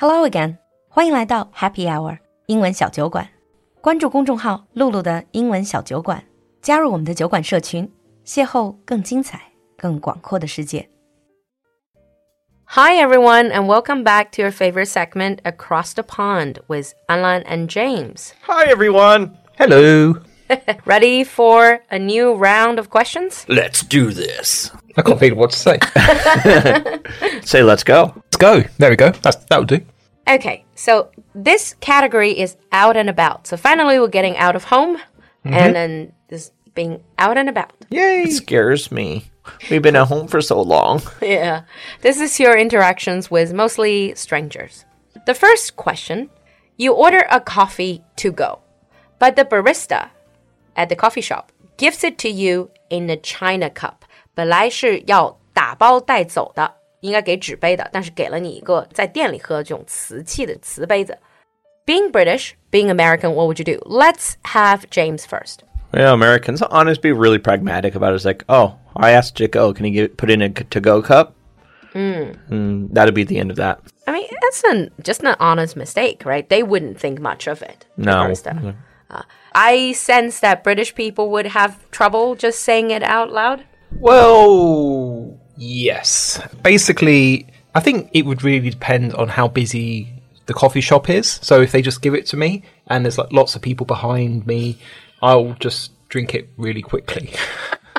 Hello again，欢迎来到 Happy Hour 英文小酒馆。关注公众号“露露的英文小酒馆”，加入我们的酒馆社群，邂逅更精彩、更广阔的世界。Hi everyone, and welcome back to your favorite segment, Across the Pond, with Anlan and James. Hi everyone. Hello. Ready for a new round of questions? Let's do this. I can't think of what to say. Say let's go. Let's go. There we go. That's, that'll do. Okay, so this category is out and about. So finally, we're getting out of home mm-hmm. and then this being out and about. Yay. It scares me. We've been at home for so long. Yeah. This is your interactions with mostly strangers. The first question you order a coffee to go, but the barista at the coffee shop gives it to you in a china cup. 本来是要打包带走的，应该给纸杯的，但是给了你一个在店里喝的这种瓷器的瓷杯子。Being British, being American, what would you do? Let's have James first. Yeah, Americans honest be really pragmatic about it. It's like, oh, I asked Chick, oh, can he get put in a to go cup? Mm. that'd be the end of that. I mean, that's an, just an honest mistake, right? They wouldn't think much of it. the No. barista. Uh, I sense that British people would have trouble just saying it out loud. Well, yes. Basically, I think it would really depend on how busy the coffee shop is. So if they just give it to me and there's like lots of people behind me, I'll just drink it really quickly.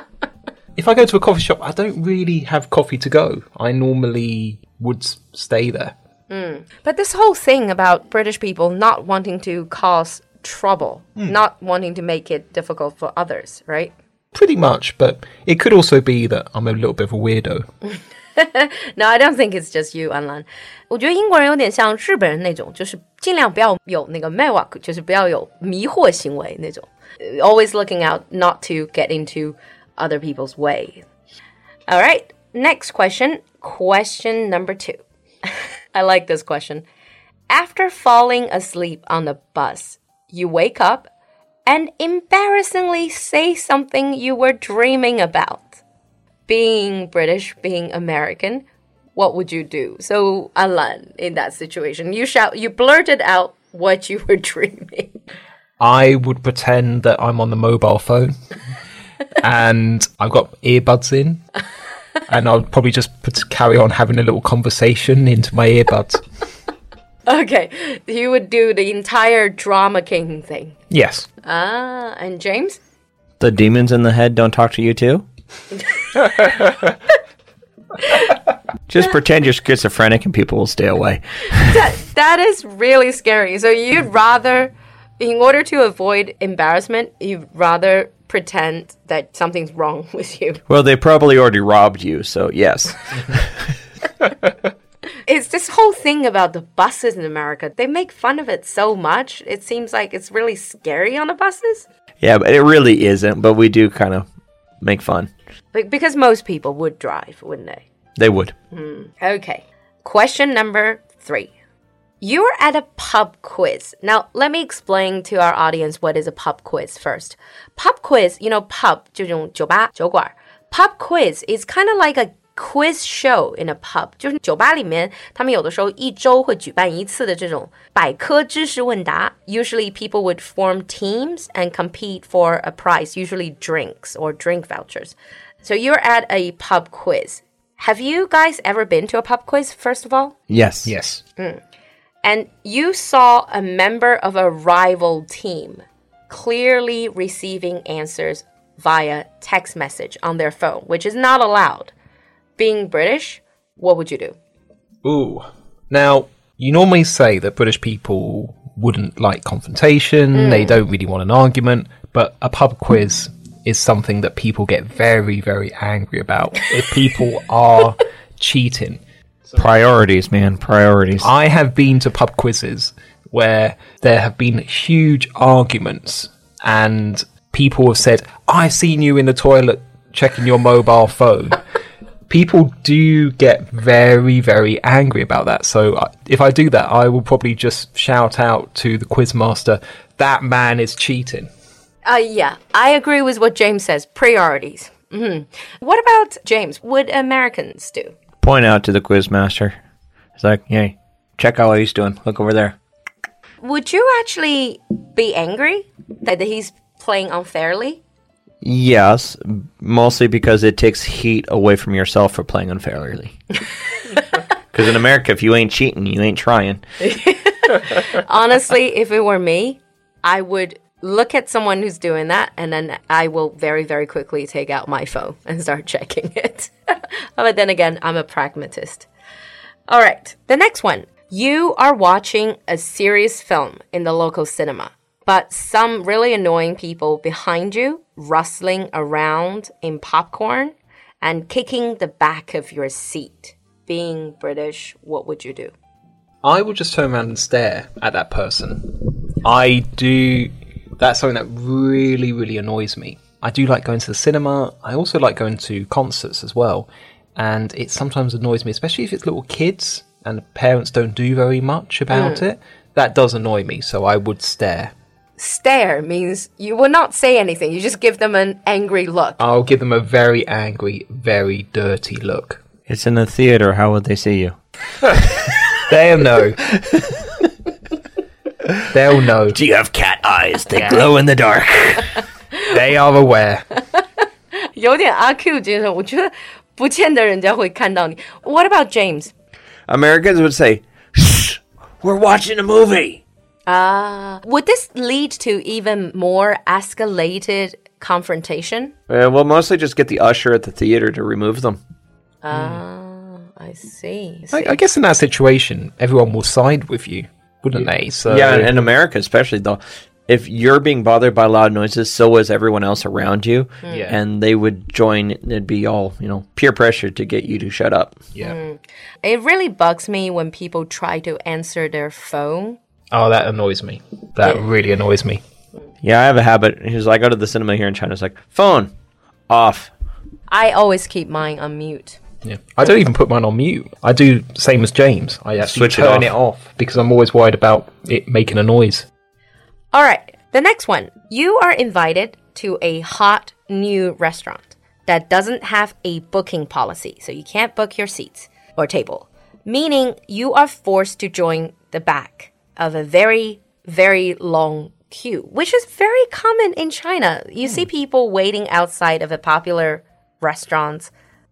if I go to a coffee shop, I don't really have coffee to go. I normally would stay there. Hmm. But this whole thing about British people not wanting to cause trouble, hmm. not wanting to make it difficult for others, right? pretty much, but it could also be that I'm a little bit of a weirdo. no, I don't think it's just you, Anlan. 我觉得英国人有点像日本人那种，就是尽量不要有那个 meiwaku，就是不要有迷惑行为那种。Always looking out not to get into other people's way. All right, next question. Question number two. I like this question. After falling asleep on the bus, you wake up and embarrassingly say something you were dreaming about being British, being American, what would you do? So, Anlan, in that situation, you shout, you blurted out what you were dreaming. I would pretend that I'm on the mobile phone and I've got earbuds in, and I'll probably just put, carry on having a little conversation into my earbuds. Okay, you would do the entire drama king thing. Yes. Ah, and James? The demons in the head don't talk to you too? Just pretend you're schizophrenic and people will stay away. That, that is really scary. So, you'd rather, in order to avoid embarrassment, you'd rather pretend that something's wrong with you. Well, they probably already robbed you, so yes It's this whole thing about the buses in America. They make fun of it so much. It seems like it's really scary on the buses. Yeah, but it really isn't, but we do kind of make fun. Be- Because most people would drive, wouldn't they? They would. Okay. Question number three. You're at a pub quiz. Now, let me explain to our audience what is a pub quiz first. Pub quiz, you know, pub 这种酒吧酒馆. Pub quiz is kind of like a quiz show in a pub. 就是酒吧里面，他们有的时候一周会举办一次的这种百科知识问答。Usually, people would form teams and compete for a prize, usually drinks or drink vouchers. So you're at a pub quiz. Have you guys ever been to a pub quiz, first of all? Yes. Yes. And you saw a member of a rival team clearly receiving answers via text message on their phone, which is not allowed. Being British, what would you do? Ooh. Now, you normally say that British people wouldn't like confrontation, hmm. they don't really want an argument, but a pub quiz is something that people get very, very angry about if people are cheating. Priorities, man. Priorities. I have been to pub quizzes where there have been huge arguments and people have said, I've seen you in the toilet checking your mobile phone. People do get very, very angry about that. So uh, if I do that, I will probably just shout out to the quizmaster, that man is cheating. Uh, yeah, I agree with what James says. Priorities. hmm What about James? Would Americans do? Point out to the quizmaster. It's like, hey, check out what he's doing. Look over there. Would you actually be angry that he's playing unfairly? Yes, mostly because it takes heat away from yourself for playing unfairly. Because in America, if you ain't cheating, you ain't trying. Honestly, if it were me, I would look at someone who's doing that and then I will very, very quickly take out my phone and start checking it. but then again, I'm a pragmatist. All right, the next one. You are watching a serious film in the local cinema, but some really annoying people behind you rustling around in popcorn and kicking the back of your seat. Being British, what would you do? I would just turn around and stare at that person. I do. That's something that really, really annoys me. I do like going to the cinema. I also like going to concerts as well. And it sometimes annoys me, especially if it's little kids and parents don't do very much about hmm. it. That does annoy me, so I would stare Stare means you will not say anything, you just give them an angry look. I'll give them a very angry, very dirty look. It's in the theater. How would they see you? They'll know. They'll know. Do you have cat eyes? They glow in the dark. They are aware. 有点阿 Q 精神，我觉得不见得人家会看到你。What about James? Americans would say, Shh, we're watching a movie. Ah, would this lead to even more escalated confrontation? Uh, we'll mostly just get the usher at the theater to remove them. Ah, I see. I I, see. I guess in that situation, everyone will side with you, wouldn't they? So Yeah, in America especially though, if you're being bothered by loud noises, so is everyone else around you, Yeah. and they would join. It'd be all you know, peer pressure to get you to shut up. yeah. It really bugs me when people try to answer their phone. Oh, that annoys me. That really annoys me. Yeah, I have a habit. He's like, I go to the cinema here in China. It's like phone off. I always keep mine on mute. Yeah. I don't even put mine on mute. I do same as James. I actually Switch it turn off. it off because I'm always worried about it making a noise. All right, the next one. You are invited to a hot new restaurant that doesn't have a booking policy, so you can't book your seats or table, meaning you are forced to join the back of a very, very long queue, which is very common in China. You see hmm. people waiting outside of a popular restaurant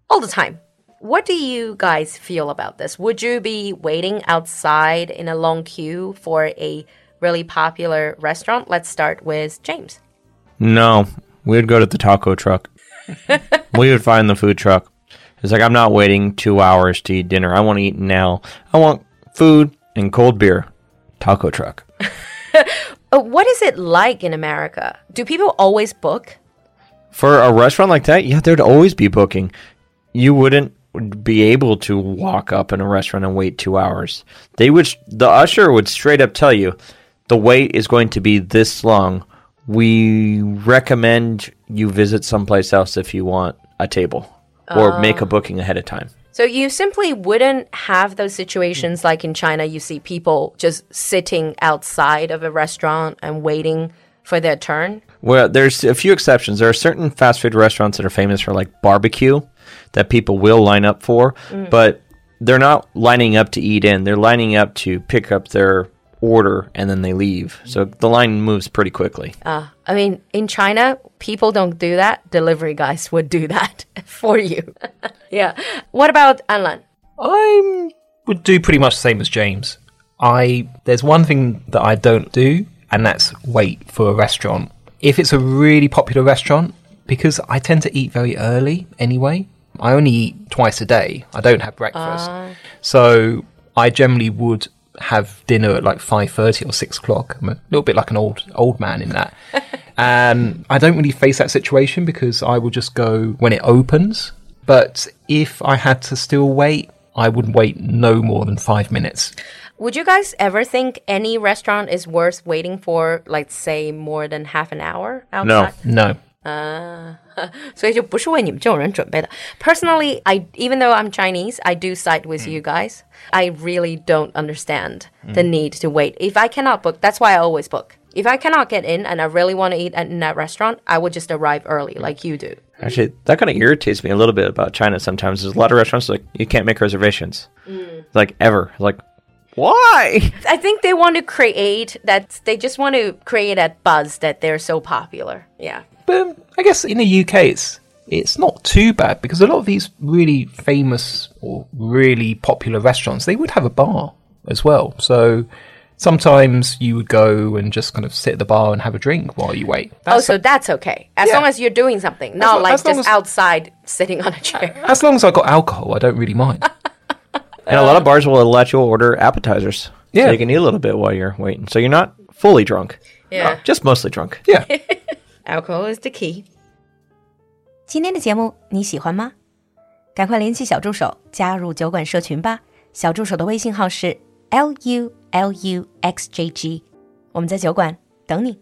all the time. What do you guys feel about this? Would you be waiting outside in a long queue for a really popular restaurant? Let's start with James. No, we would go to the taco truck. we would find the food truck. It's like I'm not waiting two hours to eat dinner. I want to eat now. I want food and cold beer. Taco truck. Uh, what is it like in America? Do people always book? For a restaurant like that, yeah, there'd always be booking. You wouldn't be able to walk up in a restaurant and wait two hours. They would, the usher would straight up tell you, the wait is going to be this long. We recommend you visit someplace else if you want a table or make a booking ahead of time. So you simply wouldn't have those situations like in China. You see people just sitting outside of a restaurant and waiting for their turn. Well, there's a few exceptions. There are certain fast food restaurants that are famous for like barbecue that people will line up for, mm. but they're not lining up to eat in. They're lining up to pick up their order and then they leave. So the line moves pretty quickly. Uh, I mean, in China, people don't do that. Delivery guys would do that for you. yeah. What about Anlan? I would do pretty much the same as James. I there's one thing that I don't do, and that's wait for a restaurant. If it's a really popular restaurant, because I tend to eat very early anyway. I only eat twice a day. I don't have breakfast, so I generally would have dinner at like five thirty or six o'clock. I'm a little bit like an old old man in that. and um, I don't really face that situation because I will just go when it opens. But if I had to still wait, I would wait no more than five minutes. Would you guys ever think any restaurant is worth waiting for, like, say, more than half an hour outside? No. 所以就不是为你们这种人准备的。Personally, I even though I'm Chinese, I do side with you guys. I really don't understand the need to wait. If I cannot book, that's why I always book. If I cannot get in and I really want to eat at, in that restaurant, I would just arrive early, like you do. Actually, that kind of irritates me a little bit about China sometimes. There's a lot of restaurants like you can't make reservations. Like ever. Like Why? I think they want to create that. They just want to create that buzz that they're so popular. Yeah. But um, I guess in the UK, it's it's not too bad because a lot of these really famous or really popular restaurants they would have a bar as well. So sometimes you would go and just kind of sit at the bar and have a drink while you wait. oh, That's- so that's okay. As Yeah. long as you're doing something, not lo- like as just as- outside sitting on a chair. as long as I got alcohol, I don't really mind. And a lot of bars will let you order appetizers. Yeah. So you can eat a little bit while you're waiting. So you're not fully drunk. Yeah. Just mostly drunk. yeah. Alcohol is the key. 今天的节目你喜欢吗？赶快联系小助手加入酒馆社群吧。小助手的微信号是 l u l u x j g，我们在酒馆等你。